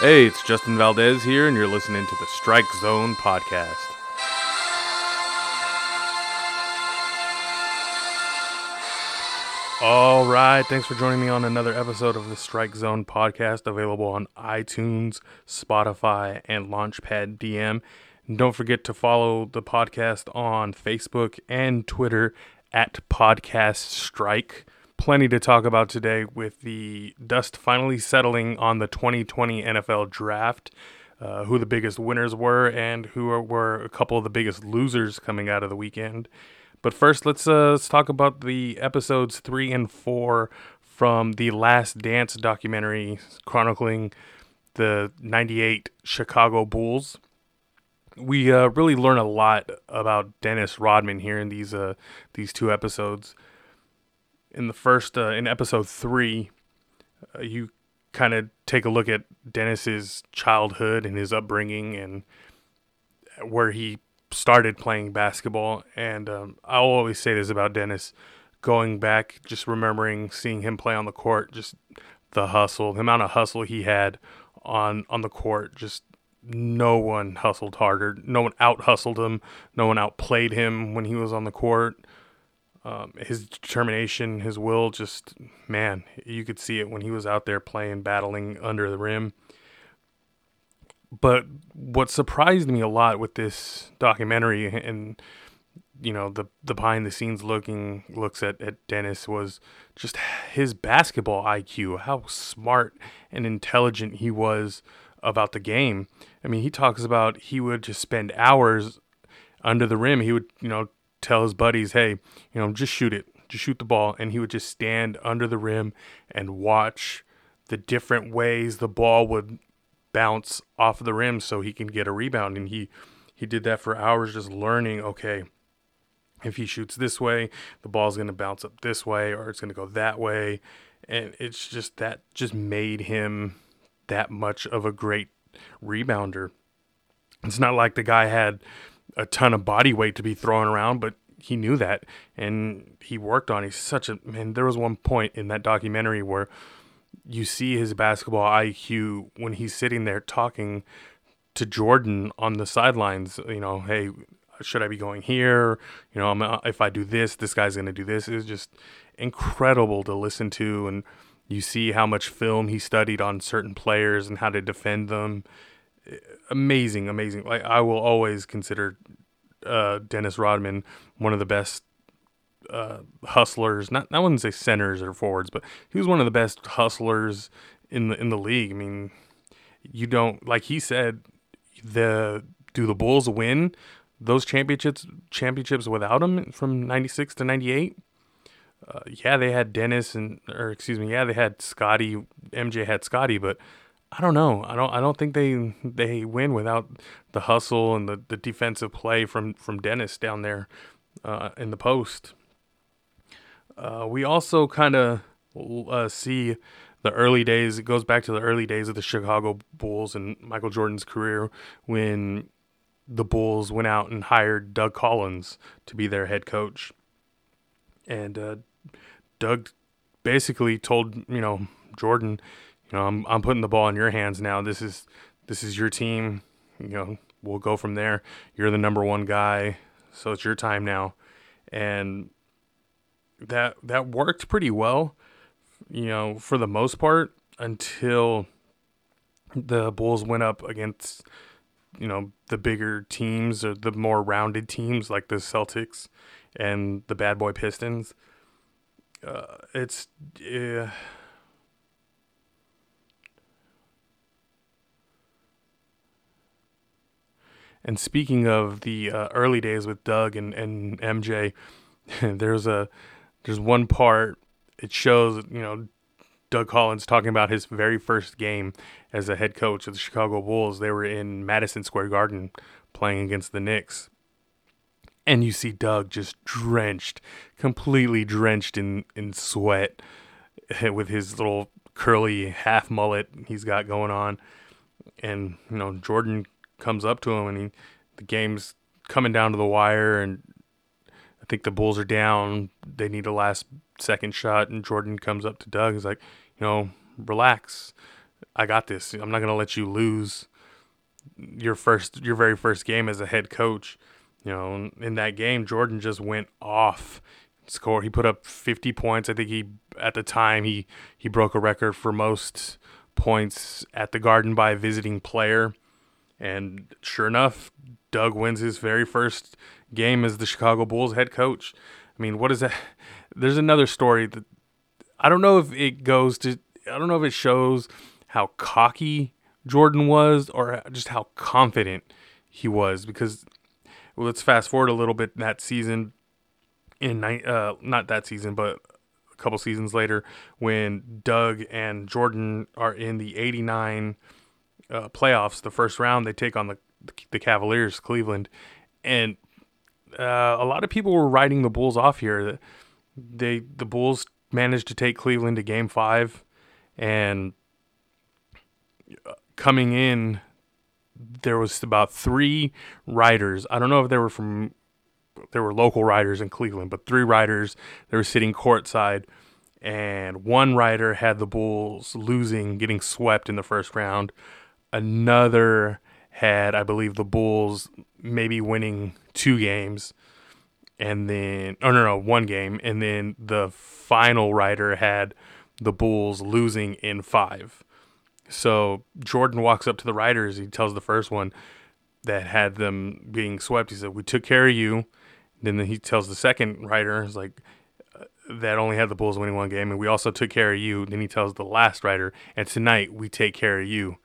Hey, it's Justin Valdez here, and you're listening to the Strike Zone podcast. All right, thanks for joining me on another episode of the Strike Zone podcast, available on iTunes, Spotify, and Launchpad DM. And don't forget to follow the podcast on Facebook and Twitter at Podcast Strike. Plenty to talk about today with the dust finally settling on the 2020 NFL draft, uh, who the biggest winners were, and who were a couple of the biggest losers coming out of the weekend. But first, let's, uh, let's talk about the episodes three and four from the Last Dance documentary chronicling the 98 Chicago Bulls. We uh, really learn a lot about Dennis Rodman here in these uh, these two episodes. In the first, uh, in episode three, uh, you kind of take a look at Dennis's childhood and his upbringing and where he started playing basketball. And um, I'll always say this about Dennis going back, just remembering seeing him play on the court, just the hustle, the amount of hustle he had on on the court, just no one hustled harder. No one out hustled him. No one outplayed him when he was on the court. Um, his determination, his will, just man, you could see it when he was out there playing, battling under the rim. But what surprised me a lot with this documentary and you know the the behind the scenes looking looks at, at Dennis was just his basketball IQ, how smart and intelligent he was about the game. I mean, he talks about he would just spend hours under the rim. He would, you know, tell his buddies, "Hey, you know, just shoot it. Just shoot the ball." And he would just stand under the rim and watch the different ways the ball would bounce off of the rim so he can get a rebound and he he did that for hours just learning okay if he shoots this way the ball's going to bounce up this way or it's going to go that way and it's just that just made him that much of a great rebounder it's not like the guy had a ton of body weight to be throwing around but he knew that and he worked on it. he's such a man there was one point in that documentary where you see his basketball IQ when he's sitting there talking to Jordan on the sidelines. You know, hey, should I be going here? You know, I'm, uh, if I do this, this guy's going to do this. It's just incredible to listen to, and you see how much film he studied on certain players and how to defend them. Amazing, amazing. Like I will always consider uh, Dennis Rodman one of the best uh, hustlers. Not I wouldn't say centers or forwards, but he was one of the best hustlers in the in the league. I mean, you don't like he said the do the Bulls win those championships championships without him from 96 to 98 uh, yeah they had dennis and or excuse me yeah they had scottie mj had scottie but i don't know i don't i don't think they they win without the hustle and the, the defensive play from from dennis down there uh, in the post uh, we also kind of uh, see the early days. It goes back to the early days of the Chicago Bulls and Michael Jordan's career when the Bulls went out and hired Doug Collins to be their head coach. And uh, Doug basically told you know Jordan, you know, I'm I'm putting the ball in your hands now. This is this is your team. You know, we'll go from there. You're the number one guy, so it's your time now. And that that worked pretty well, you know, for the most part until the Bulls went up against you know the bigger teams or the more rounded teams like the Celtics and the Bad Boy Pistons. Uh, it's yeah. And speaking of the uh, early days with Doug and, and MJ, there's a there's one part it shows you know Doug Collins talking about his very first game as a head coach of the Chicago Bulls. They were in Madison Square Garden playing against the Knicks. And you see Doug just drenched, completely drenched in, in sweat with his little curly half mullet he's got going on. And, you know, Jordan comes up to him and he, the game's coming down to the wire and I think the Bulls are down. They need a last second shot, and Jordan comes up to Doug. He's like, you know, relax. I got this. I'm not gonna let you lose your first, your very first game as a head coach. You know, in that game, Jordan just went off. Score. He put up 50 points. I think he at the time he he broke a record for most points at the Garden by a visiting player. And sure enough, Doug wins his very first game as the Chicago Bulls head coach. I mean, what is that? There's another story that I don't know if it goes to, I don't know if it shows how cocky Jordan was or just how confident he was because well, let's fast forward a little bit that season in uh, not that season but a couple seasons later when Doug and Jordan are in the 89 uh, playoffs the first round they take on the the Cavaliers Cleveland and uh, a lot of people were writing the Bulls off here they the Bulls managed to take Cleveland to game 5 and uh, coming in there was about three riders. I don't know if they were from there were local riders in Cleveland, but three riders they were sitting courtside and one rider had the Bulls losing, getting swept in the first round. Another had, I believe, the Bulls maybe winning two games, and then oh no no one game, and then the final rider had the Bulls losing in five. So Jordan walks up to the riders. He tells the first one that had them being swept. He said, "We took care of you." Then he tells the second rider, "Is like uh, that only had the Bulls winning one game, and we also took care of you." Then he tells the last rider, "And tonight we take care of you."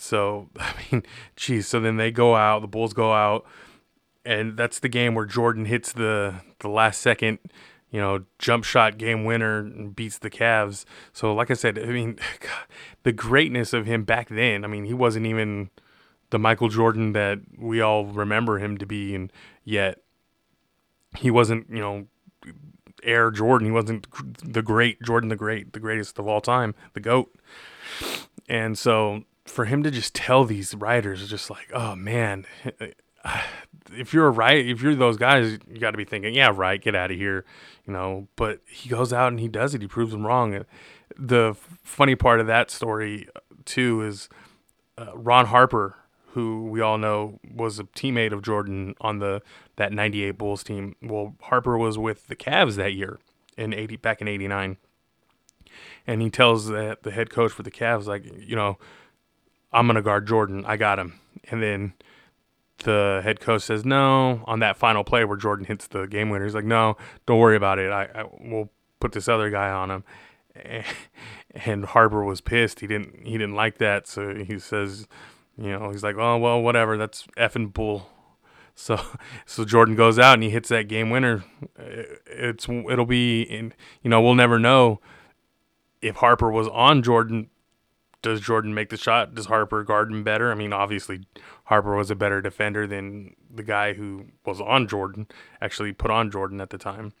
So I mean, geez. So then they go out. The Bulls go out, and that's the game where Jordan hits the the last second you know, jump shot game winner and beats the Cavs. So, like I said, I mean, the greatness of him back then. I mean, he wasn't even the Michael Jordan that we all remember him to be, and yet he wasn't, you know, Air Jordan. He wasn't the great Jordan, the great, the greatest of all time, the goat. And so, for him to just tell these writers, just like, oh man, if you're a right, if you're those guys, you got to be thinking, yeah, right, get out of here, you know. But he goes out and he does it. He proves them wrong. The funny part of that story too is uh, Ron Harper, who we all know was a teammate of Jordan on the that '98 Bulls team. Well, Harper was with the Cavs that year in '80, back in '89, and he tells the the head coach for the Cavs, like, you know, I'm gonna guard Jordan. I got him. And then the head coach says no on that final play where Jordan hits the game winner. He's like, no, don't worry about it. I, I will put this other guy on him. And Harper was pissed. He didn't he didn't like that. So he says, you know, he's like, oh well, whatever. That's effing bull. So so Jordan goes out and he hits that game winner. It's it'll be in you know we'll never know if Harper was on Jordan does Jordan make the shot? Does Harper guard him better? I mean, obviously, Harper was a better defender than the guy who was on Jordan, actually put on Jordan at the time.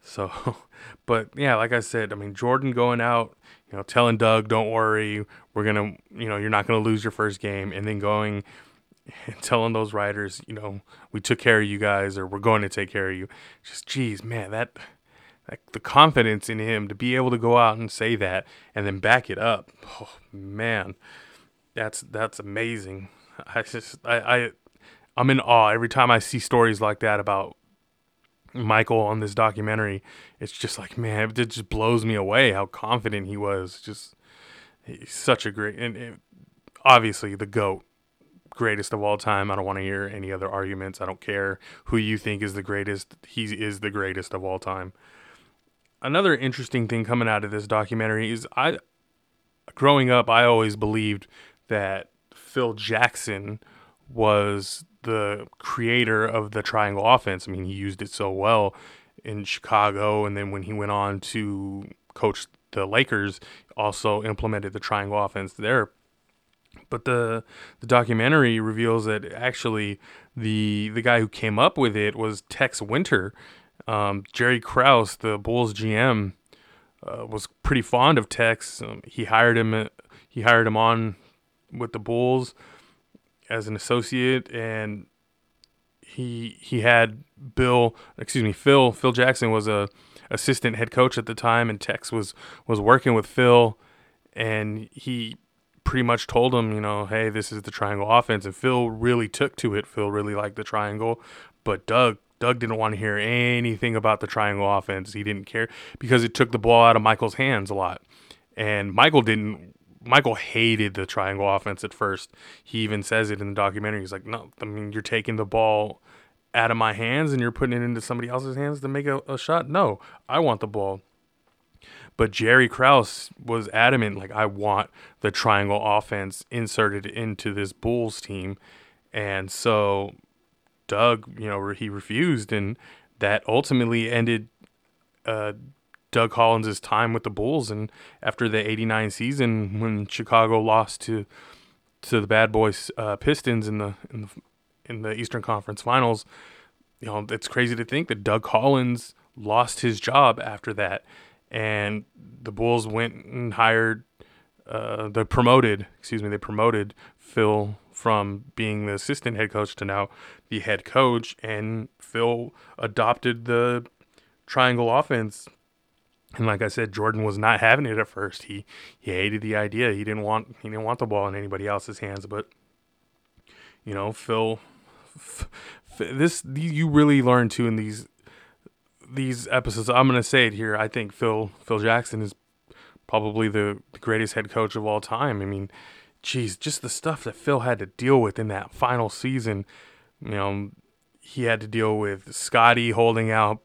So, but yeah, like I said, I mean, Jordan going out, you know, telling Doug, don't worry, we're going to, you know, you're not going to lose your first game. And then going and telling those riders, you know, we took care of you guys or we're going to take care of you. Just, geez, man, that like the confidence in him to be able to go out and say that and then back it up. Oh, man, that's that's amazing. I just I, I I'm in awe every time I see stories like that about Michael on this documentary. It's just like man, it just blows me away how confident he was. Just he's such a great and, and obviously the goat greatest of all time. I don't want to hear any other arguments. I don't care who you think is the greatest. He is the greatest of all time another interesting thing coming out of this documentary is I growing up I always believed that Phil Jackson was the creator of the triangle offense. I mean, he used it so well in Chicago and then when he went on to coach the Lakers, also implemented the triangle offense there. But the the documentary reveals that actually the the guy who came up with it was Tex Winter, um, Jerry Krause, the Bulls GM, uh, was pretty fond of Tex. Um, he hired him. Uh, he hired him on with the Bulls as an associate, and he he had Bill, excuse me, Phil. Phil Jackson was a assistant head coach at the time, and Tex was was working with Phil, and he pretty much told him, you know, hey, this is the triangle offense. And Phil really took to it. Phil really liked the triangle, but Doug Doug didn't want to hear anything about the triangle offense. He didn't care because it took the ball out of Michael's hands a lot. And Michael didn't Michael hated the triangle offense at first. He even says it in the documentary. He's like, "No, I mean, you're taking the ball out of my hands and you're putting it into somebody else's hands to make a, a shot. No, I want the ball." But Jerry Krause was adamant, like, I want the triangle offense inserted into this Bulls team. And so Doug, you know, he refused, and that ultimately ended uh, Doug Collins' time with the Bulls. And after the '89 season, when Chicago lost to to the Bad Boys uh, Pistons in the in the in the Eastern Conference Finals, you know, it's crazy to think that Doug Collins lost his job after that, and the Bulls went and hired. Uh, they promoted, excuse me, they promoted Phil from being the assistant head coach to now the head coach, and Phil adopted the triangle offense. And like I said, Jordan was not having it at first. He he hated the idea. He didn't want he didn't want the ball in anybody else's hands. But you know, Phil, f- f- this you really learn too in these these episodes. I'm gonna say it here. I think Phil Phil Jackson is probably the, the greatest head coach of all time. I mean, geez, just the stuff that Phil had to deal with in that final season. You know, he had to deal with Scottie holding out,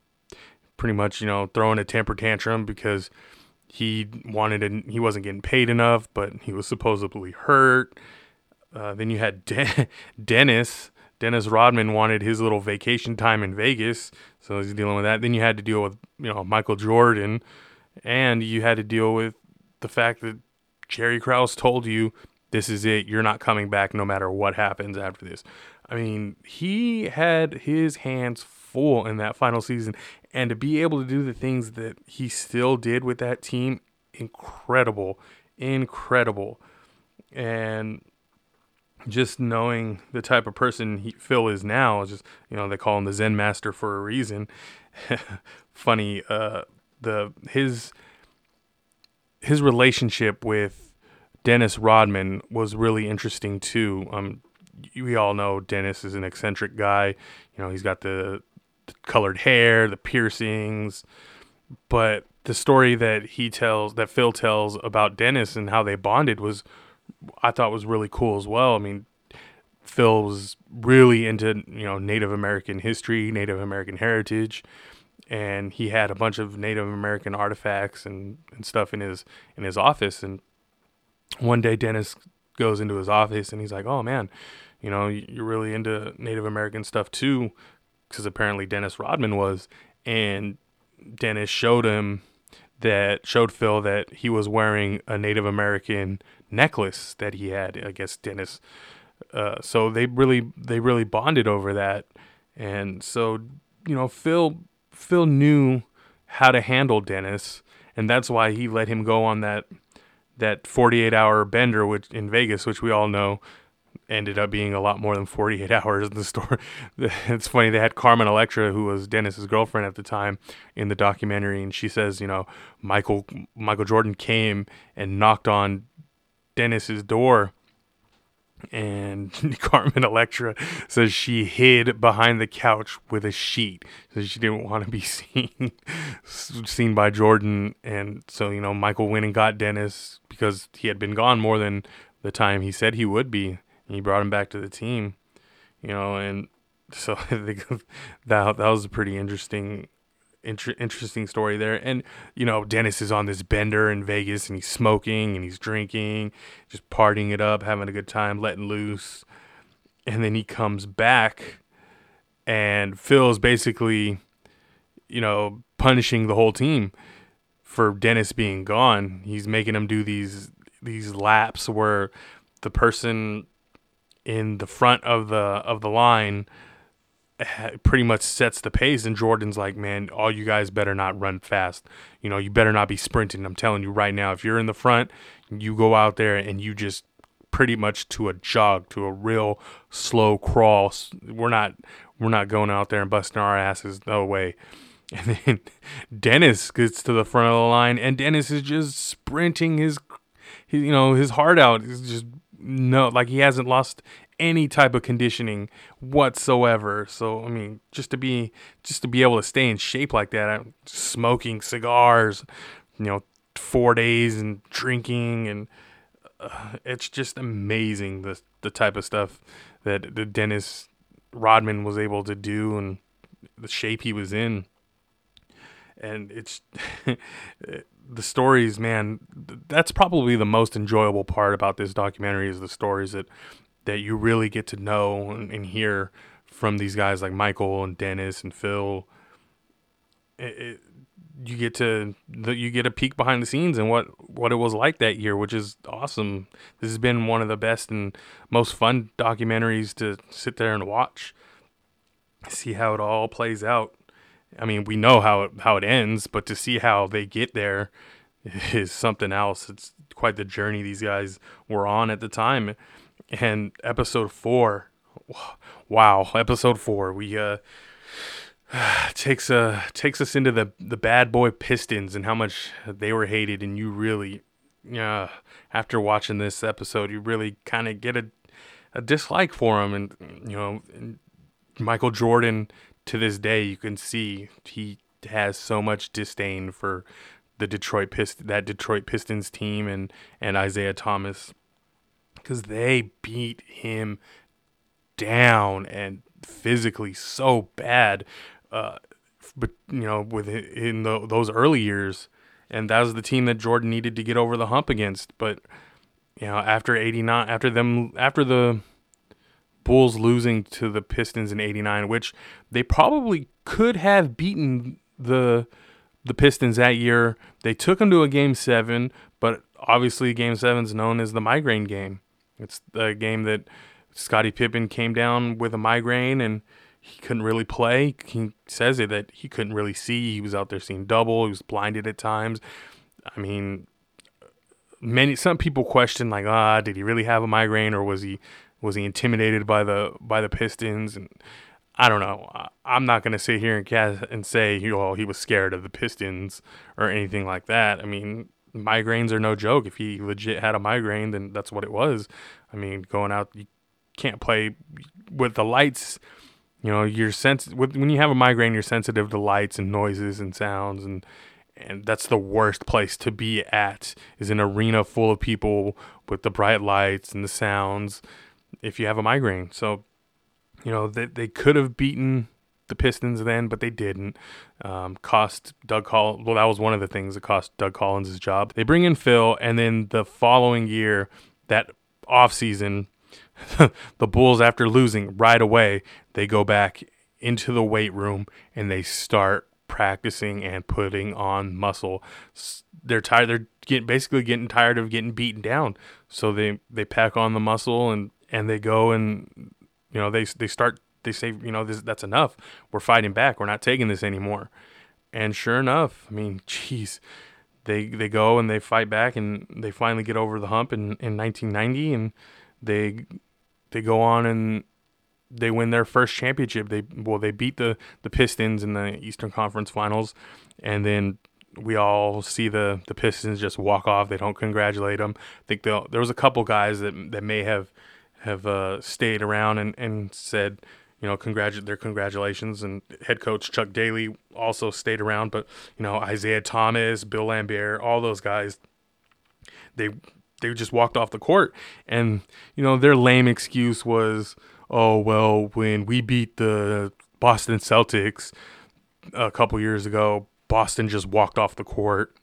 pretty much, you know, throwing a temper tantrum because he wanted to, he wasn't getting paid enough, but he was supposedly hurt. Uh, then you had De- Dennis. Dennis Rodman wanted his little vacation time in Vegas, so he's dealing with that. Then you had to deal with, you know, Michael Jordan, and you had to deal with the fact that Jerry Krause told you this is it. You're not coming back no matter what happens after this. I mean, he had his hands full in that final season. And to be able to do the things that he still did with that team, incredible. Incredible. And just knowing the type of person he, Phil is now, just you know, they call him the Zen master for a reason. Funny, uh, the his his relationship with Dennis Rodman was really interesting too. Um, we all know Dennis is an eccentric guy. You know, he's got the, the colored hair, the piercings, but the story that he tells, that Phil tells about Dennis and how they bonded was, I thought was really cool as well. I mean, Phil was really into you know Native American history, Native American heritage, and he had a bunch of Native American artifacts and, and stuff in his in his office. And one day Dennis goes into his office and he's like, "Oh man, you know, you're really into Native American stuff too," because apparently Dennis Rodman was, and Dennis showed him that showed Phil that he was wearing a Native American necklace that he had. I guess Dennis. Uh, so they really they really bonded over that, and so you know Phil Phil knew how to handle Dennis, and that's why he let him go on that that 48 hour bender which in Vegas which we all know ended up being a lot more than 48 hours in the store. It's funny they had Carmen Electra who was Dennis's girlfriend at the time in the documentary and she says you know Michael Michael Jordan came and knocked on Dennis's door and Carmen Electra says she hid behind the couch with a sheet so she didn't want to be seen seen by Jordan and so you know Michael went and got Dennis because he had been gone more than the time he said he would be and he brought him back to the team you know and so I think that that was a pretty interesting inter- interesting story there. And you know, Dennis is on this bender in Vegas, and he's smoking and he's drinking, just partying it up, having a good time, letting loose. And then he comes back, and Phil's basically, you know, punishing the whole team for Dennis being gone. He's making him do these these laps where the person in the front of the of the line eh, pretty much sets the pace. And Jordan's like, man, all you guys better not run fast. You know, you better not be sprinting. I'm telling you right now, if you're in the front, you go out there and you just pretty much to a jog, to a real slow crawl. We're not we're not going out there and busting our asses. No way. And then Dennis gets to the front of the line, and Dennis is just sprinting his he, you know, his heart out. Is just no, like he hasn't lost any type of conditioning whatsoever. So I mean, just to be just to be able to stay in shape like that, I'm smoking cigars, you know, four days and drinking, and uh, it's just amazing the the type of stuff that the Dennis Rodman was able to do and the shape he was in. And it's the stories, man. That's probably the most enjoyable part about this documentary is the stories that that you really get to know and, and hear from these guys like Michael and Dennis and Phil. It, it, you get to the, you get a peek behind the scenes and what what it was like that year, which is awesome. This has been one of the best and most fun documentaries to sit there and watch, see how it all plays out. I mean, we know how it, how it ends, but to see how they get there is something else. It's quite the journey these guys were on at the time. And episode four, wow, episode four, we uh takes uh takes us into the the bad boy Pistons and how much they were hated, and you really, uh, after watching this episode, you really kind of get a a dislike for them, and you know, Michael Jordan to this day, you can see he has so much disdain for the Detroit Pist that Detroit Pistons team and and Isiah Thomas because they beat him down and physically so bad uh, but you know, with in the, those early years, and that was the team that Jordan needed to get over the hump against. But you know, after '89, after them, after the Bulls losing to the Pistons in '89, which they probably could have beaten the the Pistons that year. They took them to a game seven, but obviously game seven is known as the migraine game. It's the game that Scottie Pippen came down with a migraine and he couldn't really play. He says it that he couldn't really see. He was out there seeing double. He was blinded at times. I mean, many some people question like, ah, did he really have a migraine or was he was he intimidated by the by the Pistons? And I don't know. I'm not gonna sit here and cast and say, oh, he was scared of the Pistons or anything like that. I mean, migraines are no joke. If he legit had a migraine, then that's what it was. I mean, going out, you can't play with the lights you know, you're when you have a migraine, you're sensitive to lights and noises and sounds, and and that's the worst place to be at is an arena full of people with the bright lights and the sounds. If you have a migraine, so you know they they could have beaten the Pistons then, but they didn't. Um, cost Doug Collins. Well, that was one of the things that cost Doug Collins his job. They bring in Phil, and then the following year, that off season, the Bulls, after losing right away, they go back into the weight room and they start practicing and putting on muscle. They're tired. They're getting basically getting tired of getting beaten down. So they they pack on the muscle and and they go and you know they they start they say you know this that's enough. We're fighting back. We're not taking this anymore. And sure enough, I mean, jeez, they they go and they fight back and they finally get over the hump in in 1990 and they they go on and they win their first championship. They well they beat the the Pistons in the Eastern Conference Finals, and then we all see the the Pistons just walk off. They don't congratulate them. I think there was a couple guys that that may have have uh, stayed around and, and said you know congratulate their congratulations. And head coach Chuck Daly also stayed around, but you know Isiah Thomas, Bill Laimbeer, all those guys. They they just walked off the court. And, you know, their lame excuse was, oh, well, when we beat the Boston Celtics a couple years ago, Boston just walked off the court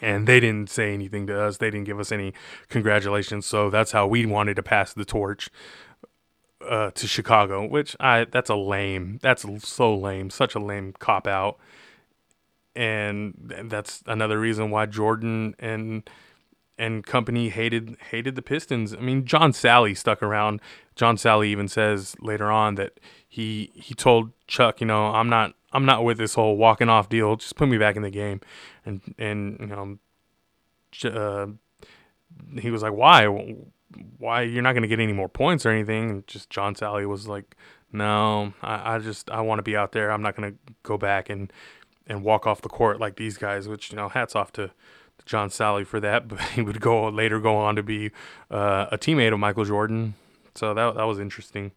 and they didn't say anything to us. They didn't give us any congratulations. So that's how we wanted to pass the torch uh, to Chicago, which I that's a lame. That's so lame. Such a lame cop out. And that's another reason why Jordan and and company hated hated the Pistons. I mean, John Salley stuck around. John Salley even says later on that he he told Chuck, you know, I'm not I'm not with this whole walking off deal. Just put me back in the game. And and you know, uh, he was like, why? Why you're not going to get any more points or anything? And just John Salley was like, no, I, I just I want to be out there. I'm not going to go back and and walk off the court like these guys. Which you know, hats off to John Salley for that, but he would go later go on to be uh, a teammate of Michael Jordan. So that that was interesting.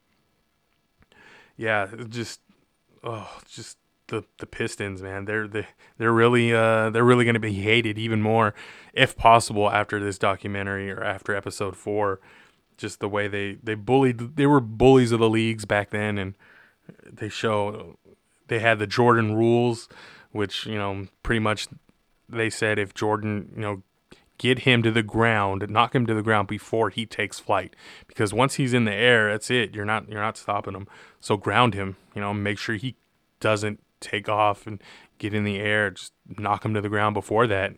Yeah, just oh, just the the Pistons, man. They're they they're really uh they're really going to be hated even more if possible after this documentary or after episode 4. Just the way they they bullied they were bullies of the leagues back then and they show they had the Jordan rules which, you know, pretty much they said if Jordan, you know, get him to the ground, knock him to the ground before he takes flight. Because once he's in the air, that's it. You're not you're not stopping him. So ground him. You know, make sure he doesn't take off and get in the air. Just knock him to the ground before that.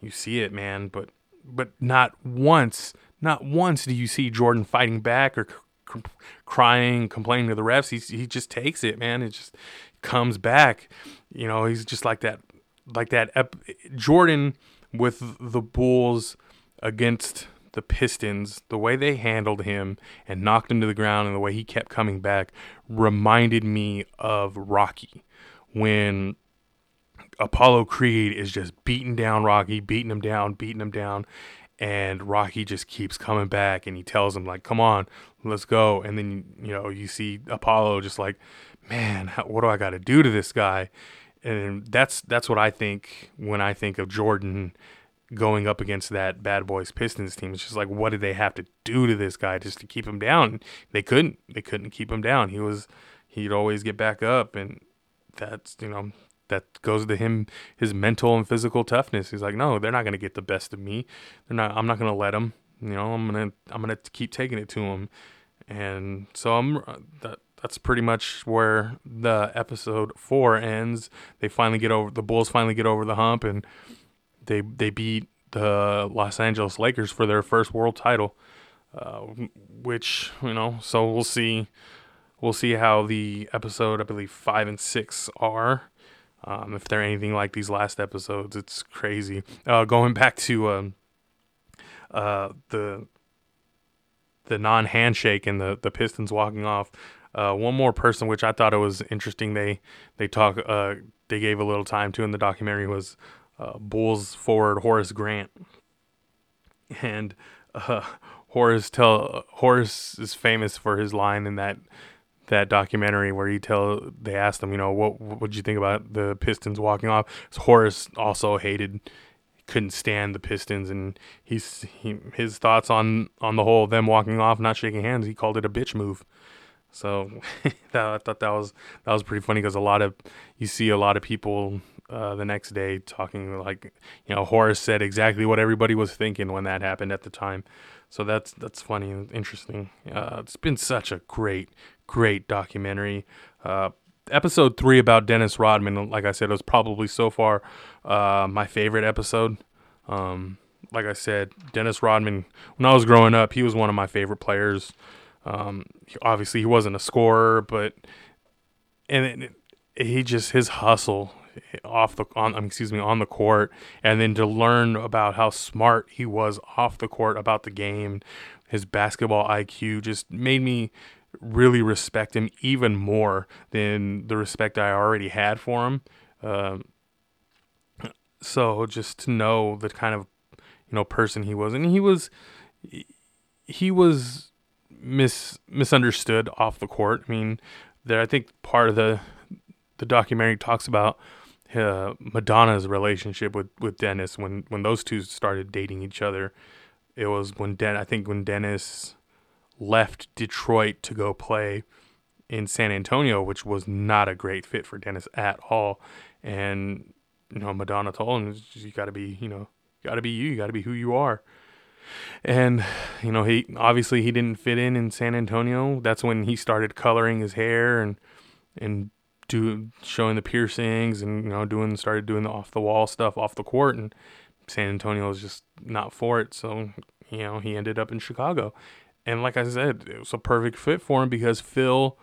You see it, man. But but not once, not once do you see Jordan fighting back or c- crying, complaining to the refs. He he just takes it, man. It just comes back. You know, he's just like that, like that. Ep- Jordan with the Bulls against the Pistons, the way they handled him and knocked him to the ground and the way he kept coming back reminded me of Rocky when Apollo Creed is just beating down Rocky, beating him down, beating him down, and Rocky just keeps coming back and he tells him like, "Come on, let's go." And then you know, you see Apollo just like, "Man, what do I got to do to this guy?" And that's that's what I think when I think of Jordan going up against that Bad Boys Pistons team. It's just like, what did they have to do to this guy just to keep him down? They couldn't. They couldn't keep him down. He was he'd always get back up, and that's you know that goes to him his mental and physical toughness. He's like, no, they're not gonna get the best of me. They're not. I'm not gonna let them. You know, I'm gonna I'm gonna keep taking it to them. And so I'm that that's pretty much where the episode four ends. They finally get over the Bulls finally get over the hump and they they beat the Los Angeles Lakers for their first world title. Uh, which you know, so we'll see we'll see how the episode I believe five and six are. Um, if they're anything like these last episodes, it's crazy. Uh, going back to um, uh, the the non handshake and the the Pistons walking off. Uh, one more person, which I thought it was interesting. They they talk. Uh, they gave a little time to in the documentary was uh, Bulls forward Horace Grant, and uh, Horace tell Horace is famous for his line in that that documentary where he tell they asked him, you know, what would you think about the Pistons walking off? So Horace also hated couldn't stand the Pistons, and he's he, his thoughts on on the whole them walking off, not shaking hands. He called it a bitch move. So that, I thought that was that was pretty funny because a lot of you see a lot of people uh, the next day talking like you know Horace said exactly what everybody was thinking when that happened at the time. So that's that's funny and interesting. Uh, it's been such a great great documentary. Uh, episode three about Dennis Rodman, like I said, was probably so far uh, my favorite episode. Um, like I said, Dennis Rodman, when I was growing up, he was one of my favorite players. Um, obviously, he wasn't a scorer, but and it, it, he just his hustle off the on excuse me on the court, and then to learn about how smart he was off the court about the game, his basketball IQ just made me really respect him even more than the respect I already had for him. Um, so just to know the kind of you know person he was, and he was he was mis misunderstood off the court. I mean, there I think part of the the documentary talks about uh, Madonna's relationship with with Dennis when when those two started dating each other. It was when Den I think when Dennis left Detroit to go play in San Antonio, which was not a great fit for Dennis at all. And you know, Madonna told him, "You got to be, you know, got to be you. You got to be who you are." and you know he obviously he didn't fit in in San Antonio. That's when he started coloring his hair and and do showing the piercings and you know doing started doing the off the wall stuff off the court and San Antonio was just not for it. So you know he ended up in Chicago, and like I said, it was a perfect fit for him because Phil.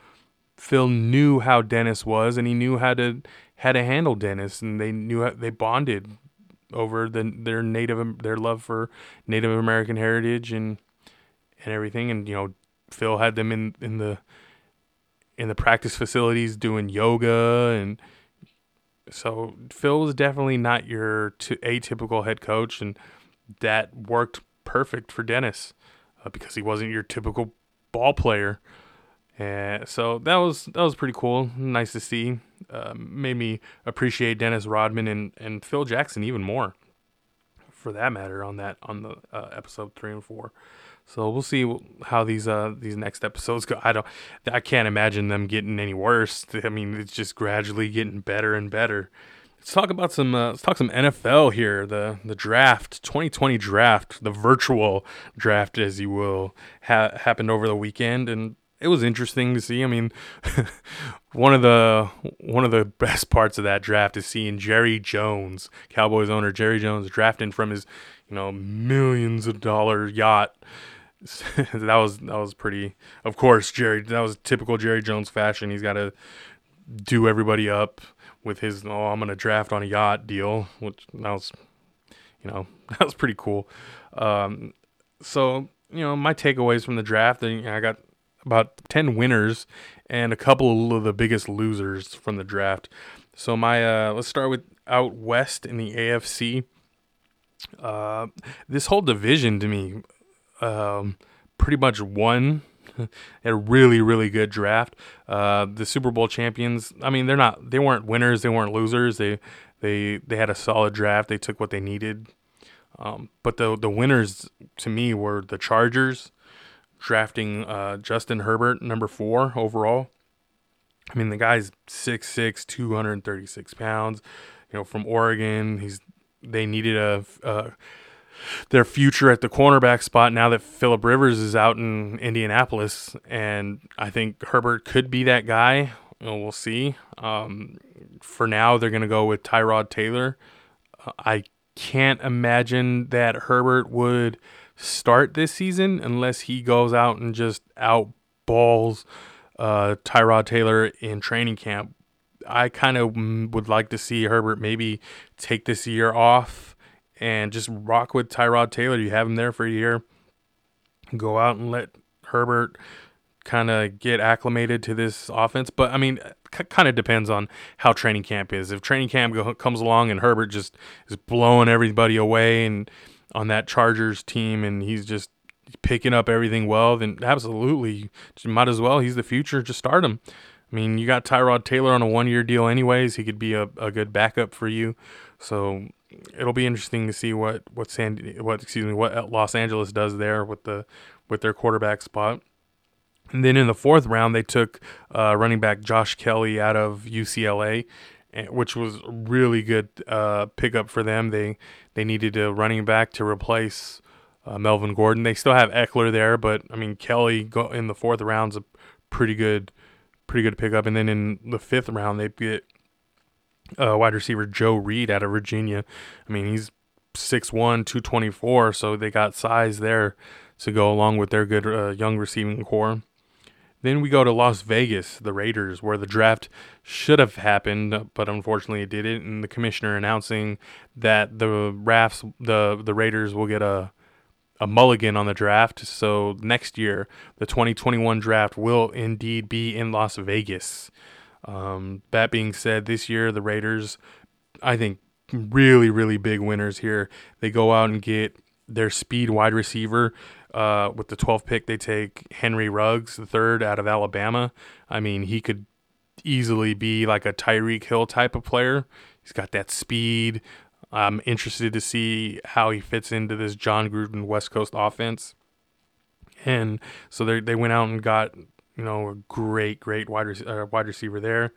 Phil knew how Dennis was, and he knew how to how to handle Dennis, and they knew how, they bonded over the, their native their love for Native American heritage and and everything. And you know, Phil had them in in the in the practice facilities doing yoga and So Phil was definitely not your t- atypical head coach, and that worked perfect for Dennis uh, because he wasn't your typical ball player. And so that was that was pretty cool, nice to see. Uh, made me appreciate Dennis Rodman and, and Phil Jackson even more, for that matter. On that on the uh, episode three and four. So we'll see how these uh these next episodes go. I don't I can't imagine them getting any worse. I mean, it's just gradually getting better and better. Let's talk about some uh, let's talk some NFL here. The the draft, 2020 draft, the virtual draft as you will ha- happened over the weekend and it was interesting to see. I mean, one of the one of the best parts of that draft is seeing Jerry Jones, Cowboys owner Jerry Jones drafting from his, you know, millions of dollar yacht that was that was pretty. Of course, Jerry. That was typical Jerry Jones fashion. He's got to do everybody up with his "oh, I'm gonna draft on a yacht" deal, which that was, you know, that was pretty cool. Um, so you know, my takeaways from the draft, I got about ten winners and a couple of the biggest losers from the draft. So my uh, let's start with out west in the AFC. Uh, this whole division to me um, pretty much won a really really good draft. Uh, the Super Bowl champions. I mean, they're not. They weren't winners. They weren't losers. They they they had a solid draft. They took what they needed. Um, but the the winners to me were the Chargers, drafting uh, Justin Herbert number four overall. I mean, the guy's 6'6", 236 pounds. You know, from Oregon. He's they needed a, a their future at the cornerback spot now that Philip Rivers is out in Indianapolis, and I think Herbert could be that guy. We'll see. Um, for now, they're going to go with Tyrod Taylor. Uh, I can't imagine that Herbert would start this season unless he goes out and just outballs uh, Tyrod Taylor in training camp. I kind of would like to see Herbert maybe take this year off and just rock with Tyrod Taylor. You have him there for a year. Go out and let Herbert kind of get acclimated to this offense. But I mean, c- kind of depends on how training camp is. If training camp go- comes along and Herbert just is blowing everybody away and on that Chargers team and he's just picking up everything well, then absolutely, might as well. He's the future. Just start him. I mean, you got Tyrod Taylor on a one year deal, anyways. He could be a, a good backup for you. So it'll be interesting to see what what San what excuse me what Los Angeles does there with the with their quarterback spot. And then in the fourth round, they took uh, running back Josh Kelley out of UCLA, eh, which was a really good uh, pickup for them. They they needed a running back to replace uh, Melvin Gordon. They still have Ekeler there, but I mean Kelley go in the fourth round's a pretty good pretty good pickup. And then in the fifth round, they get uh, wide receiver Joe Reed out of Virginia. I mean, he's 6'1", 224, so they got size there to go along with their good uh, young receiving corps. Then we go to Las Vegas, the Raiders, where the draft should have happened, but unfortunately it didn't. And the commissioner announcing that the Rafts, the the Raiders will get a a mulligan on the draft. So next year, the 2021 draft will indeed be in Las Vegas. Um, that being said, this year the Raiders, I think, really, really big winners here. They go out and get their speed wide receiver. Uh, with the 12th pick, they take Henry Ruggs, the third out of Alabama. I mean, he could easily be like a Tyreek Hill type of player. He's got that speed. I'm interested to see how he fits into this Jon Gruden West Coast offense. And so they they went out and got you know, a great, great wide, rec- uh, wide receiver there.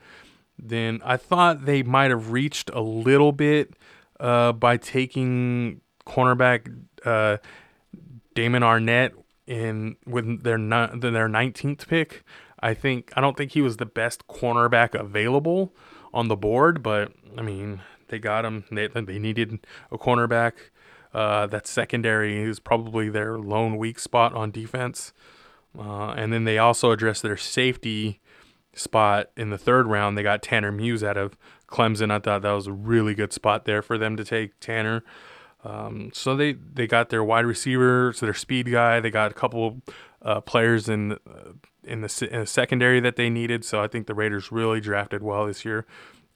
Then I thought they might have reached a little bit uh, by taking cornerback uh, Damon Arnette in with their ni- their 19th pick. I think I don't think he was the best cornerback available on the board, but I mean they got him. They they needed a cornerback. Uh, that secondary is probably their lone weak spot on defense. Uh, and then they also addressed their safety spot in the third round. They got Tanner Muse out of Clemson. I thought that was a really good spot there for them to take Tanner. Um, so they, they got their wide receiver, so their speed guy. They got a couple uh, players in uh, in the, in the secondary that they needed. So I think the Raiders really drafted well this year.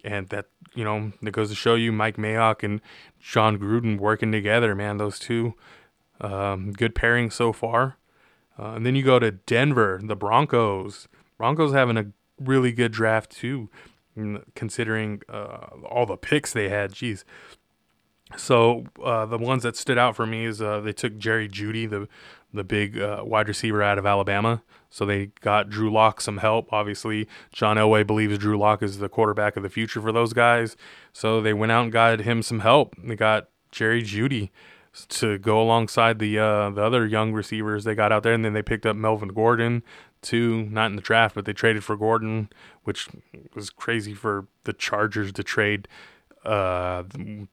and that you know that goes to show you Mike Mayock and Jon Gruden working together, man. Those two, um, good pairing so far. Uh, and then you go to Denver, the Broncos. Broncos having a really good draft too, considering uh, all the picks they had. Jeez. So uh, the ones that stood out for me is uh, they took Jerry Jeudy, the the big uh, wide receiver out of Alabama. So they got Drew Lock some help. Obviously, John Elway believes Drew Lock is the quarterback of the future for those guys. So they went out and got him some help. They got Jerry Jeudy to go alongside the uh, the other young receivers they got out there, and then they picked up Melvin Gordon too. Not in the draft, but they traded for Gordon, which was crazy for the Chargers to trade uh,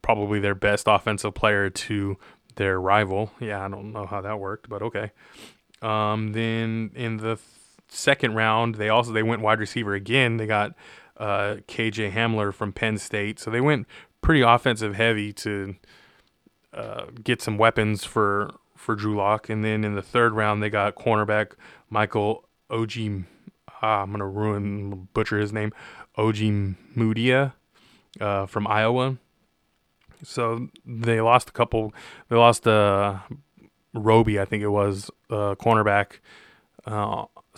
probably their best offensive player to their rival. Yeah, I don't know how that worked, but okay. Um, then in the th- second round, they also they went wide receiver again. They got uh, KJ Hamler from Penn State, so they went pretty offensive heavy to uh, get some weapons for for Drew Lock. And then in the third round, they got cornerback Michael Oji. Ah, I'm gonna ruin butcher his name. Ojemudia uh, from Iowa. So they lost a couple. They lost uh, Roby, I think it was, uh, cornerback.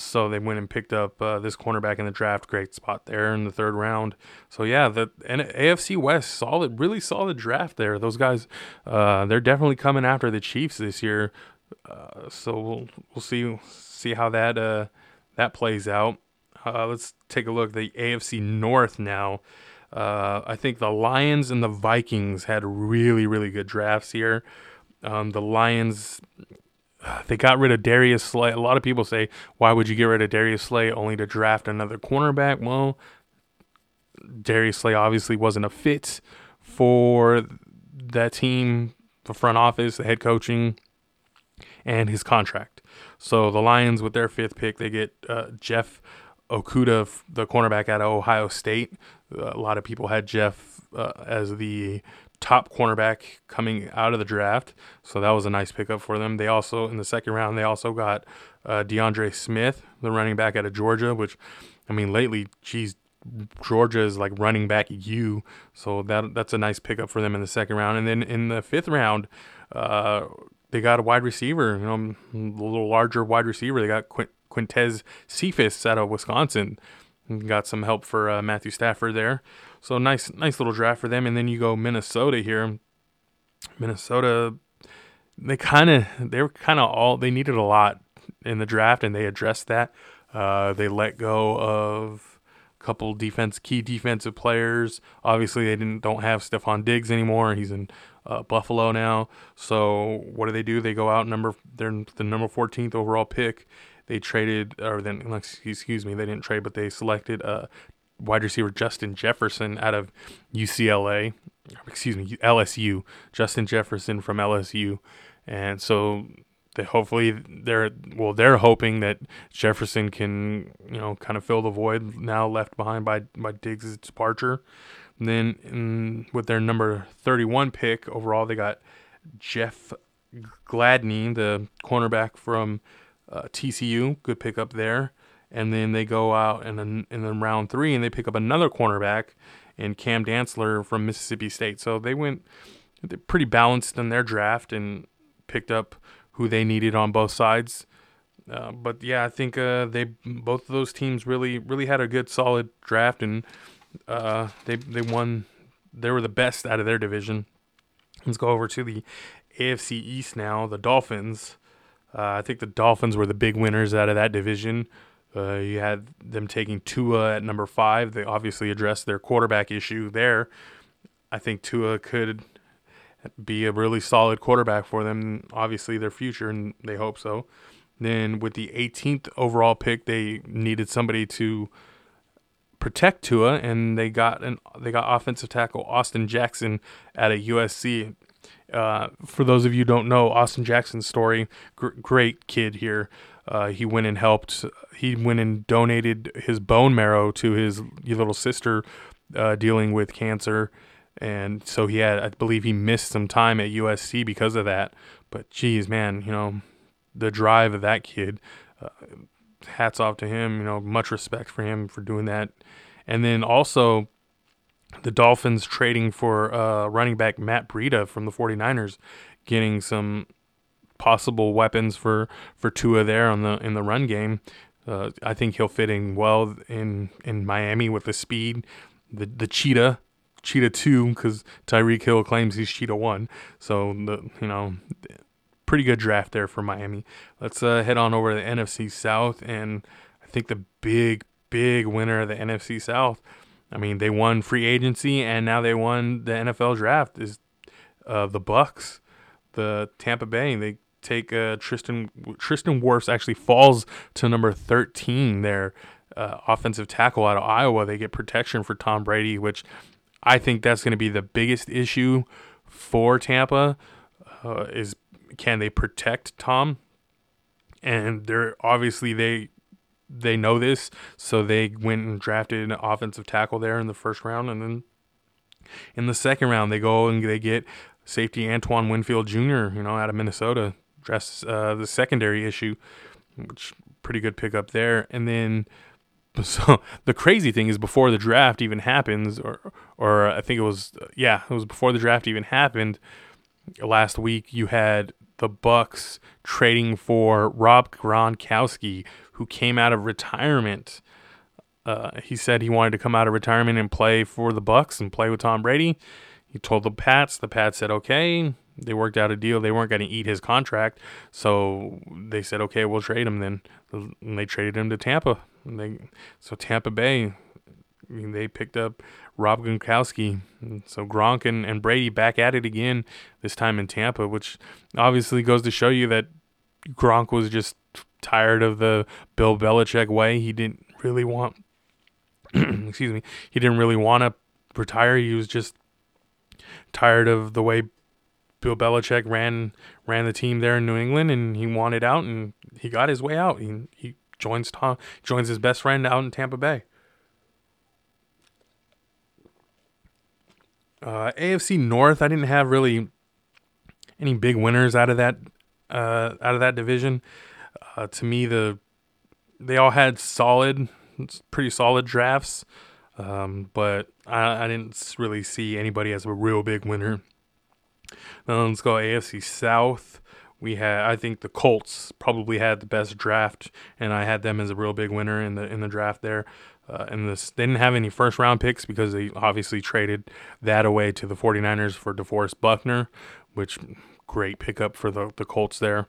So they went and picked up uh, this cornerback in the draft. Great spot there in the third round. So yeah, the and AFC West solid, really solid draft there. Those guys, uh, they're definitely coming after the Chiefs this year. Uh, so we'll we'll see see how that uh, that plays out. Uh, let's take a look at the AFC North now. Uh, I think the Lions and the Vikings had really, really good drafts here. Um, the Lions, they got rid of Darius Slay. A lot of people say, why would you get rid of Darius Slay only to draft another cornerback? Well, Darius Slay obviously wasn't a fit for that team, the front office, the head coaching, and his contract. So the Lions, with their fifth pick, they get uh, Jeff Okudah, the cornerback out of Ohio State. A lot of people had Jeff uh, as the top cornerback coming out of the draft, so that was a nice pickup for them. They also in the second round they also got uh, D'Andre Swift, the running back out of Georgia, which I mean lately, geez, Georgia is like running back you, so that that's a nice pickup for them in the second round. And then in the fifth round, uh, they got a wide receiver, you know, a little larger wide receiver. They got Quint- Quintez Cephus out of Wisconsin. Got some help for uh, Matthew Stafford there. So nice, nice little draft for them. And then you go Minnesota here. Minnesota, they kind of, they were kind of all, they needed a lot in the draft, and they addressed that. Uh, they let go of a couple defense, key defensive players. Obviously, they didn't don't have Stefon Diggs anymore. He's in uh, Buffalo now. So what do they do? They go out number, they're the number 14th overall pick they traded, or then excuse me, they didn't trade, but they selected uh, wide receiver Justin Jefferson out of UCLA, excuse me, LSU. Justin Jefferson from LSU, and so they hopefully they're well they're hoping that Jefferson can you know kind of fill the void now left behind by by Diggs' departure. And then in, with their number 31 pick overall, they got Jeff Gladney, the cornerback from uh, TCU, good pickup there. And then they go out and then in the round three and they pick up another cornerback in Cam Dantzler from Mississippi State. So they went pretty balanced in their draft and picked up who they needed on both sides. Uh, but yeah, I think uh, they both of those teams really really had a good solid draft and uh, they they won. They were the best out of their division. Let's go over to the AFC East now. The Dolphins. Uh, I think the Dolphins were the big winners out of that division. Uh, you had them taking Tua at number five. They obviously addressed their quarterback issue there. I think Tua could be a really solid quarterback for them. Obviously, their future, and they hope so. Then with the 18th overall pick, they needed somebody to protect Tua, and they got an they got offensive tackle Austin Jackson at a USC. Uh, for those of you don't know Austin Jackson's story, gr- great kid here. Uh, he went and helped. He went and donated his bone marrow to his little sister uh, dealing with cancer, and so he had, I believe, he missed some time at USC because of that. But geez, man, you know, the drive of that kid. Uh, hats off to him. You know, much respect for him for doing that. And then also the Dolphins trading for uh, running back Matt Breida from the 49ers, getting some possible weapons for for Tua there on the in the run game. Uh, I think he'll fit in well in in Miami with the speed, the the cheetah, cheetah two, because Tyreek Hill claims he's cheetah one. So the you know, pretty good draft there for Miami. Let's uh, head on over to the NFC South, and I think the big big winner of the NFC South. I mean, they won free agency, and now they won the NFL draft. Is uh, the Bucks, the Tampa Bay? They take uh, Tristan Tristan Wirfs actually falls to number 13 there. Uh, offensive tackle out of Iowa. They get protection for Tom Brady, which I think that's going to be the biggest issue for Tampa. Uh, is can they protect Tom? And they're obviously they they know this, so they went and drafted an offensive tackle there in the first round, and then in the second round they go and they get safety Antoine Winfield Jr. You know out of Minnesota address uh, the secondary issue, which pretty good pickup there. And then, so the crazy thing is, before the draft even happens, or or I think it was yeah, it was before the draft even happened. Last week, you had the Bucks trading for Rob Gronkowski, who came out of retirement. Uh, he said he wanted to come out of retirement and play for the Bucks and play with Tom Brady. He told the Pats. The Pats said, "Okay." They worked out a deal. They weren't going to eat his contract, so they said, "Okay, we'll trade him." Then and they traded him to Tampa. And they so Tampa Bay, they picked up Rob Gronkowski. So Gronk and, and Brady back at it again. This time in Tampa, which obviously goes to show you that Gronk was just tired of the Bill Belichick way. He didn't really want. excuse me. He didn't really want to retire. He was just tired of the way Bill Belichick ran ran the team there in New England, and he wanted out, and he got his way out. He he joins Tom joins his best friend out in Tampa Bay. Uh, AFC North, I didn't have really any big winners out of that uh, out of that division. Uh, to me, the they all had solid, pretty solid drafts, um, but I, I didn't really see anybody as a real big winner. Now let's go AFC South. We had, I think, the Colts probably had the best draft, and I had them as a real big winner in the in the draft there. Uh, and this they didn't have any first round picks because they obviously traded that away to the 49ers for DeForest Buckner, which great pickup for the the Colts there.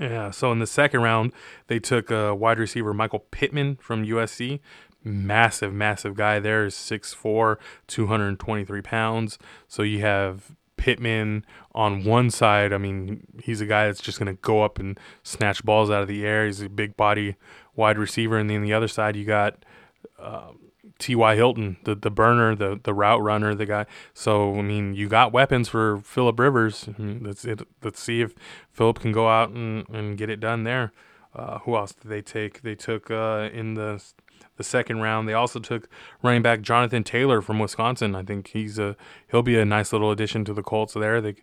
Yeah, so in the second round, they took uh, wide receiver Michael Pittman from USC. Massive, massive guy there is 6'4, 223 pounds. So you have Pittman on one side, I mean, he's a guy that's just going to go up and snatch balls out of the air. He's a big body wide receiver. And then the other side, you got uh, T.Y. Hilton, the, the burner, the, the route runner, the guy. So, I mean, you got weapons for Philip Rivers. I mean, let's, it, let's see if Philip can go out and, and get it done there. Uh, who else did they take? They took uh, in the the second round. They also took running back Jonathan Taylor from Wisconsin. I think he's a he'll be a nice little addition to the Colts there. They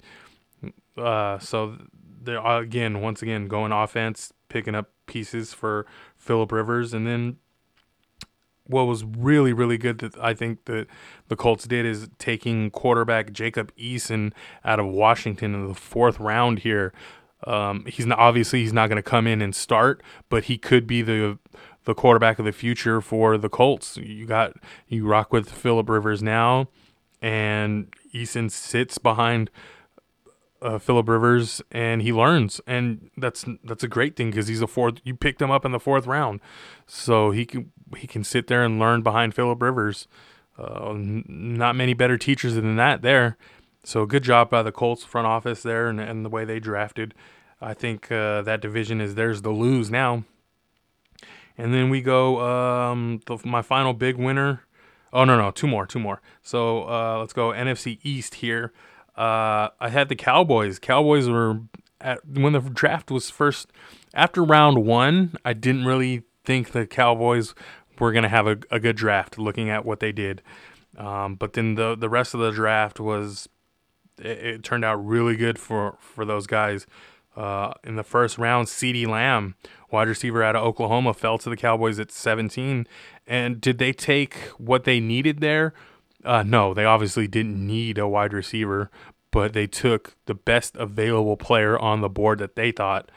uh, so they're uh, again once again going offense, picking up pieces for Philip Rivers, and then what was really really good that I think that the Colts did is taking quarterback Jacob Eason out of Washington in the fourth round here. Um, he's not obviously he's not going to come in and start, but he could be the the quarterback of the future for the Colts. You got you rock with Philip Rivers now, and Eason sits behind uh, Philip Rivers and he learns, and that's that's a great thing because he's a fourth. You picked him up in the fourth round, so he can he can sit there and learn behind Philip Rivers. Uh, n- not many better teachers than that there. So good job by the Colts front office there and, and the way they drafted. I think uh, that division is theirs to lose now. And then we go, um, the, my final big winner. Oh, no, no, two more, two more. So uh, let's go NFC East here. Uh, I had the Cowboys. Cowboys were, at, when the draft was first, after round one, I didn't really think the Cowboys were to have a, a, good draft looking at what they did. Um, but then the, the rest of the draft was, it, it turned out really good for, for those guys. Uh, in the first round, CeeDee Lamb, wide receiver out of Oklahoma, fell to the Cowboys at 17. And did they take what they needed there? Uh, no, they obviously didn't need a wide receiver, but they took the best available player on the board that they thought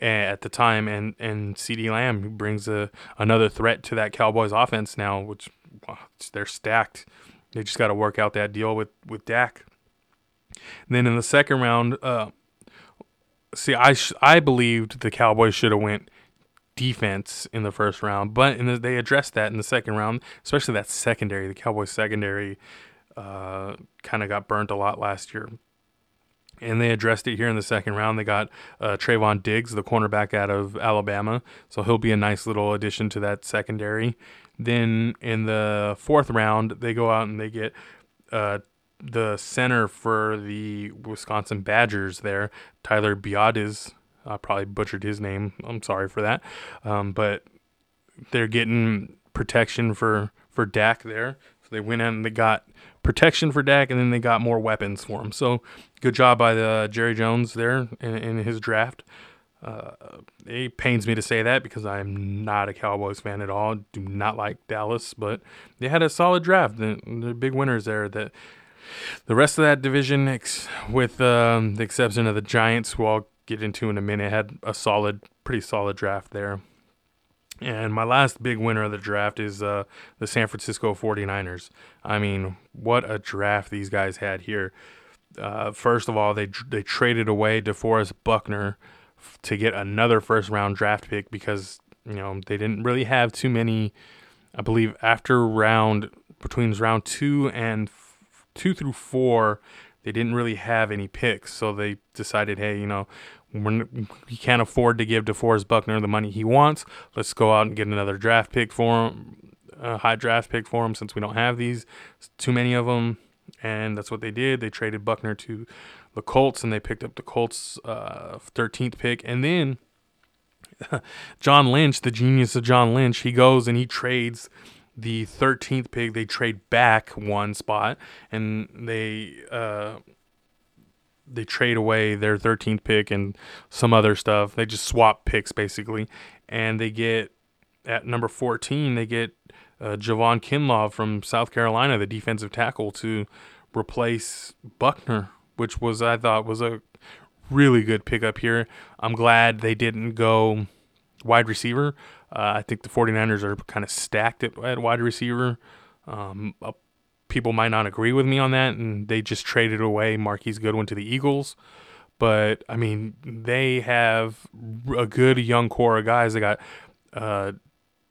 at the time, and and CeeDee Lamb brings a another threat to that Cowboys offense now, which well, they're stacked. They just got to work out that deal with with Dak. And then in the second round, uh, see, I sh- I believed the Cowboys should have went defense in the first round, but the, they addressed that in the second round, especially that secondary. The Cowboys secondary uh, kind of got burnt a lot last year. And they addressed it here in the second round. They got uh, Trevon Diggs, the cornerback out of Alabama. So he'll be a nice little addition to that secondary. Then in the fourth round, they go out and they get uh, the center for the Wisconsin Badgers there, Tyler Biadasz. I probably butchered his name. I'm sorry for that. Um, but they're getting protection for, for Dak there. So they went in and they got protection for Dak, and then they got more weapons for him. So good job by the Jerry Jones there in, in his draft. Uh, it pains me to say that because I am not a Cowboys fan at all. Do not like Dallas, but they had a solid draft. The, the big winners there. That the rest of that division, ex- with um, the exception of the Giants, who I'll get into in a minute, had a solid, pretty solid draft there. And my last big winner of the draft is uh, the San Francisco 49ers. I mean, what a draft these guys had here. Uh, first of all, they they traded away DeForest Buckner to get another first round draft pick because you know they didn't really have too many. I believe after round between round two and f- two through four, they didn't really have any picks, so they decided, hey, you know, we're, we can't afford to give DeForest Buckner the money he wants. Let's go out and get another draft pick for him, a high draft pick for him, since we don't have these too many of them. And that's what they did. They traded Buckner to the Colts, and they picked up the Colts' uh, 13th pick. And then John Lynch, the genius of John Lynch, he goes and he trades the 13th pick. They trade back one spot, and they uh, they trade away their 13th pick and some other stuff. They just swap picks basically, and they get at number 14 they get uh, Javon Kinlaw from South Carolina, the defensive tackle, to replace Buckner, which was I thought was a really good pickup here. I'm glad they didn't go wide receiver. Uh, I think the 49ers are kind of stacked at, at wide receiver. Um, uh, people might not agree with me on that, and they just traded away Marquise Goodwin to the Eagles. But I mean, they have a good young core of guys. They got, uh,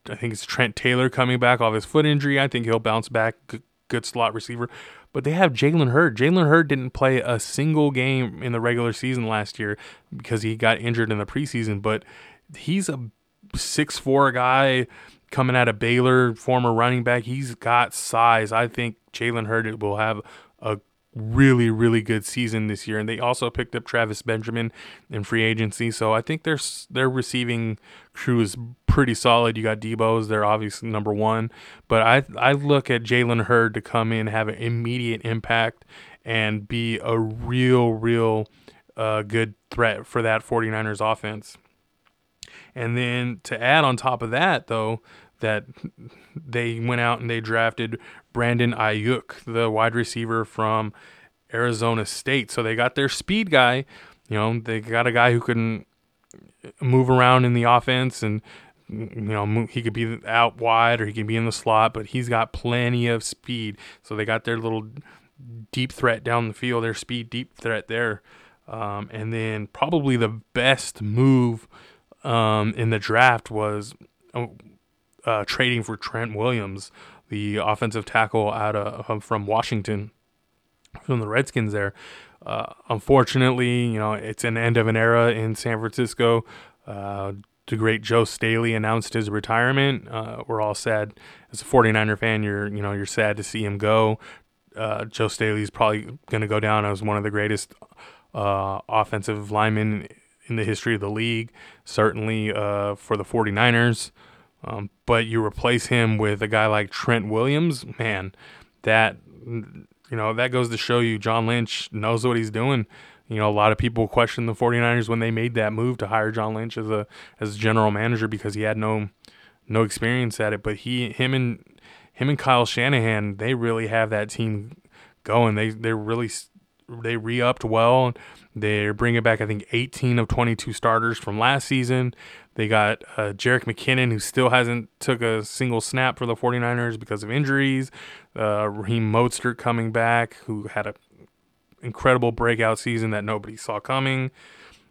I think it's Trent Taylor coming back off his foot injury. I think he'll bounce back. Good, good slot receiver. But they have Jalen Hurd. Jalen Hurd didn't play a single game in the regular season last year because he got injured in the preseason. But he's a six four guy coming out of Baylor, former running back. He's got size. I think Jalen Hurd will have a really, really good season this year. And they also picked up Travis Benjamin in free agency. So I think their their receiving crew is pretty solid. You got Deebo's, they're obviously number one. But I I look at Jalen Hurd to come in, have an immediate impact, and be a real, real uh, good threat for that 49ers offense. And then to add on top of that, though, that they went out and they drafted Brandon Aiyuk, the wide receiver from Arizona State. So they got their speed guy. You know, they got a guy who can move around in the offense and you know he could be out wide or he could be in the slot, but he's got plenty of speed. So they got their little deep threat down the field, their speed deep threat there. Um, and then probably the best move um, in the draft was uh, uh, trading for Trent Williams, the offensive tackle out of from Washington, from the Redskins. There, uh, unfortunately, you know it's an end of an era in San Francisco. Uh, the great Joe Staley announced his retirement. Uh, we're all sad as a 49er fan. You're you know you're sad to see him go. Uh, Joe Staley's probably going to go down as one of the greatest offensive linemen in the history of the league, certainly uh, for the 49ers. Um, but you replace him with a guy like Trent Williams, man, that you know that goes to show you John Lynch knows what he's doing. You know, a lot of people questioned the 49ers when they made that move to hire John Lynch as a as general manager because he had no no experience at it. But he him and him and Kyle Shanahan, they really have that team going. They they're really they re-upped well. They're bringing back I think 18 of 22 starters from last season. They got uh, Jerick McKinnon, who still hasn't took a single snap for the 49ers because of injuries. Uh, Raheem Mostert coming back, who had an incredible breakout season that nobody saw coming.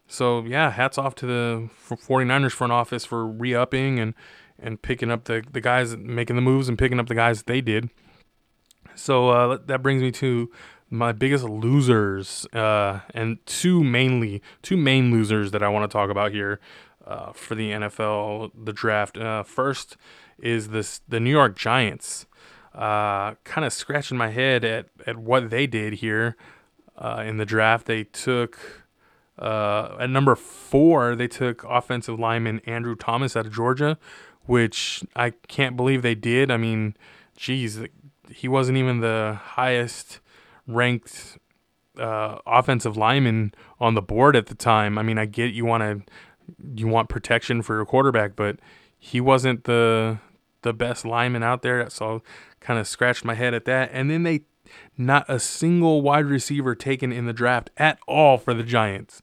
So yeah, hats off to the 49ers front office for re-upping and and picking up the the guys making the moves and picking up the guys that they did. So uh, that brings me to my biggest losers, uh, and two mainly two main losers that I want to talk about here uh, for the NFL the draft. Uh, first is this the New York Giants. Uh, kind of scratching my head at at what they did here uh, in the draft. They took at number four. They took offensive lineman Andrew Thomas out of Georgia, which I can't believe they did. I mean, geez, he wasn't even the highest ranked uh, offensive lineman on the board at the time. I mean, I get you want to you want protection for your quarterback, but he wasn't the the best lineman out there. So kind of scratched my head at that. And then they not a single wide receiver taken in the draft at all for the Giants.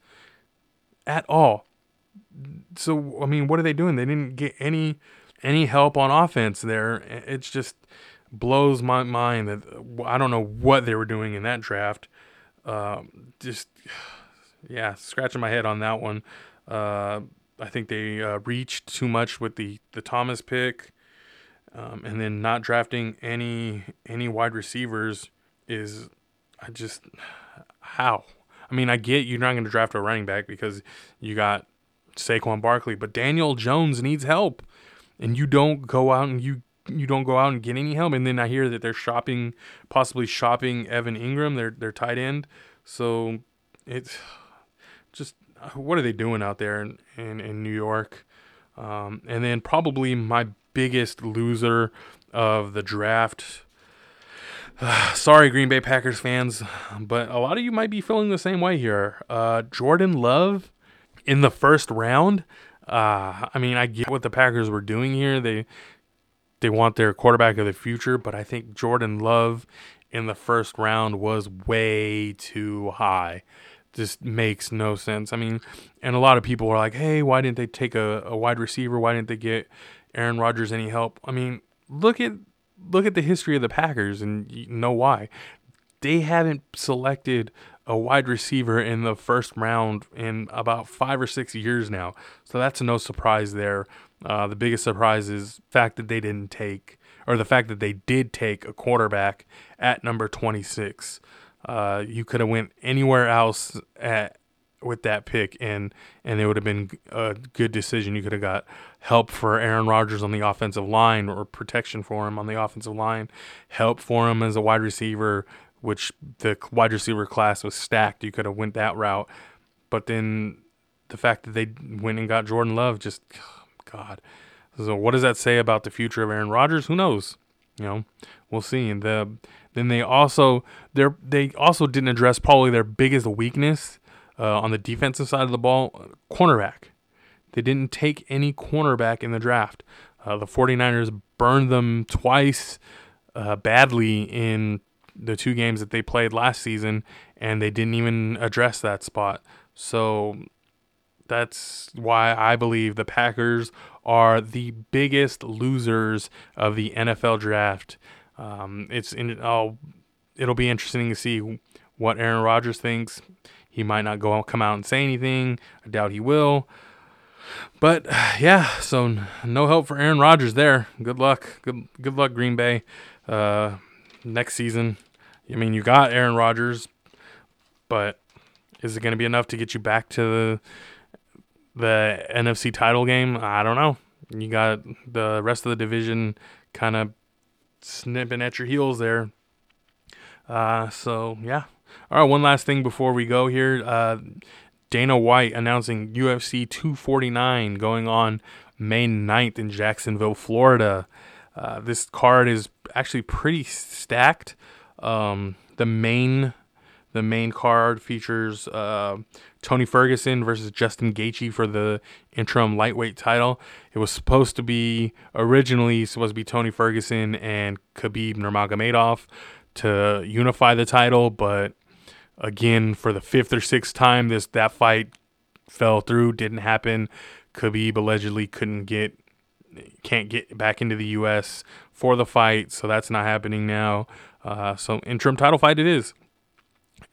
At all. So I mean, what are they doing? They didn't get any any help on offense there. It's just blows my mind that I don't know what they were doing in that draft. Um, just yeah, scratching my head on that one. Uh, I think they uh, reached too much with the the Thomas pick, um, and then not drafting any any wide receivers is I just how. I mean, I get you're not going to draft a running back because you got Saquon Barkley, but Daniel Jones needs help, and you don't go out and you you don't go out and get any help. And then I hear that they're shopping, possibly shopping Evan Engram, their their tight end. So it's just what are they doing out there in in, in New York? Um, and then probably my biggest loser of the draft. sorry, Green Bay Packers fans, but a lot of you might be feeling the same way here. Uh, Jordan Love in the first round. Uh, I mean, I get what the Packers were doing here. They they want their quarterback of the future, but I think Jordan Love in the first round was way too high. Just makes no sense. I mean, and a lot of people are like, hey, why didn't they take a, a wide receiver? Why didn't they get Aaron Rodgers any help? I mean, look at look at the history of the Packers and you know why. They haven't selected a wide receiver in the first round in about five or six years now. So that's no surprise there. Uh, the biggest surprise is the fact that they didn't take, or the fact that they did take a quarterback at number 26. Uh, you could have went anywhere else at with that pick, and and it would have been a good decision. You could have got help for Aaron Rodgers on the offensive line, or protection for him on the offensive line, help for him as a wide receiver, which the wide receiver class was stacked. You could have went that route, but then the fact that they went and got Jordan Love just God. So what does that say about the future of Aaron Rodgers? Who knows? You know, we'll see. And the then they also they they also didn't address probably their biggest weakness uh, on the defensive side of the ball, cornerback. They didn't take any cornerback in the draft. Uh, the 49ers burned them twice uh, badly in the two games that they played last season, and they didn't even address that spot. So that's why I believe the Packers are the biggest losers of the NFL draft. Um, it's in, I'll, it'll be interesting to see what Aaron Rodgers thinks. He might not go come out and say anything. I doubt he will. But yeah, so no help for Aaron Rodgers there. Good luck. Good good luck Green Bay. Uh, next season. I mean, you got Aaron Rodgers, but is it going to be enough to get you back to the the NFC title game, I don't know. You got the rest of the division kind of snipping at your heels there. Uh, so yeah. All right, one last thing before we go here. Uh, Dana White announcing UFC 249 going on May 9th in Jacksonville, Florida. Uh, this card is actually pretty stacked. Um, the main The main card features uh, Tony Ferguson versus Justin Gaethje for the interim lightweight title. It was supposed to be originally supposed to be Tony Ferguson and Khabib Nurmagomedov to unify the title, but again for the fifth or sixth time, this that fight fell through, didn't happen. Khabib allegedly couldn't get can't get back into the U.S. for the fight, so that's not happening now. Uh, so interim title fight it is.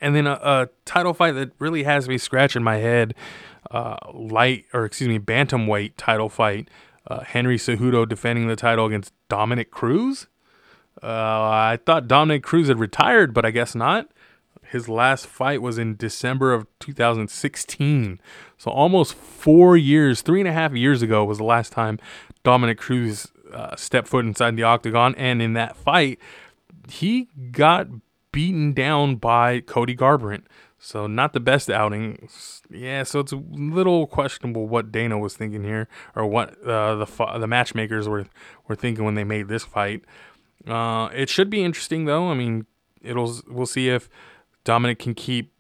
And then a, a, title fight that really has me scratching my head, uh, light or excuse me, bantamweight title fight. Uh, Henry Cejudo defending the title against Dominick Cruz. Uh, I thought Dominick Cruz had retired, but I guess not. His last fight was in December of 2016. So almost four years, three and a half years ago was the last time Dominick Cruz uh, stepped foot inside the octagon. And in that fight, he got beaten down by Cody Garbrandt. So not the best outing. Yeah, so it's a little questionable what Dana was thinking here, or what uh, the the matchmakers were were thinking when they made this fight. Uh, it should be interesting though. I mean, it'll we'll see if Dominick can keep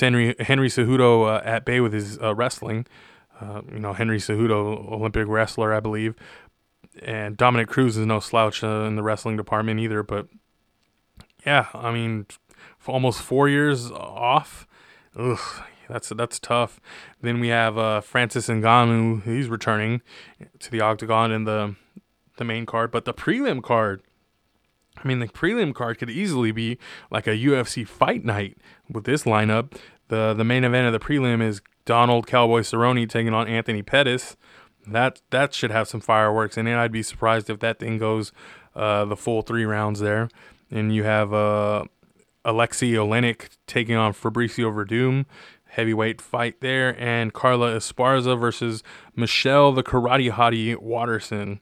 Henry Henry Cejudo uh, at bay with his uh, wrestling. Uh, you know, Henry Cejudo, Olympic wrestler, I believe, and Dominick Cruz is no slouch uh, in the wrestling department either. But yeah, I mean, almost four years off. Ugh, that's that's tough. Then we have uh, Francis Ngannou. He's returning to the octagon in the the main card, but the prelim card. I mean, the prelim card could easily be like a UFC fight night with this lineup. the The main event of the prelim is Donald Cowboy Cerrone taking on Anthony Pettis. That that should have some fireworks in it. I'd be surprised if that thing goes uh, the full three rounds there and you have uh, Alexei Oleinik taking on Fabricio Werdum, heavyweight fight there, and Carla Esparza versus Michelle the Karate Hottie Waterson.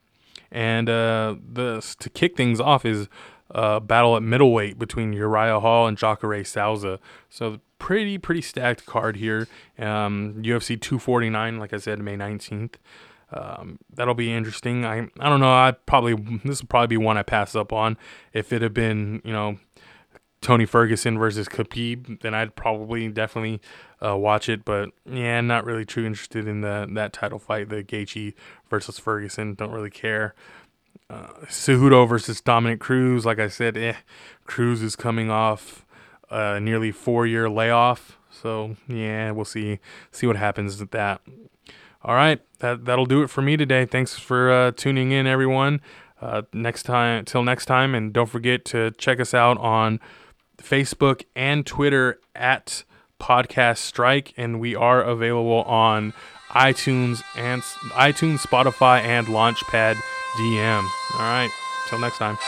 And uh, the to kick things off is a battle at middleweight between Uriah Hall and Jacare Souza. So pretty pretty stacked card here. Um, UFC 249, like I said, May 19th. Um, that'll be interesting. I I don't know. I probably this will probably be one I pass up on. If it had been you know Tony Ferguson versus Khabib, then I'd probably definitely uh, watch it. But yeah, not really too interested in the that title fight, the Gaethje versus Ferguson. Don't really care. Uh, Cejudo versus Dominick Cruz. Like I said, eh, Cruz is coming off a nearly four year layoff. So yeah, we'll see see what happens with that. All right, that that'll do it for me today. Thanks for uh, tuning in, everyone. Uh, next time, till next time, and don't forget to check us out on Facebook and Twitter at Podcast Strike, and we are available on iTunes and iTunes, Spotify, and Launchpad DM. All right, till next time.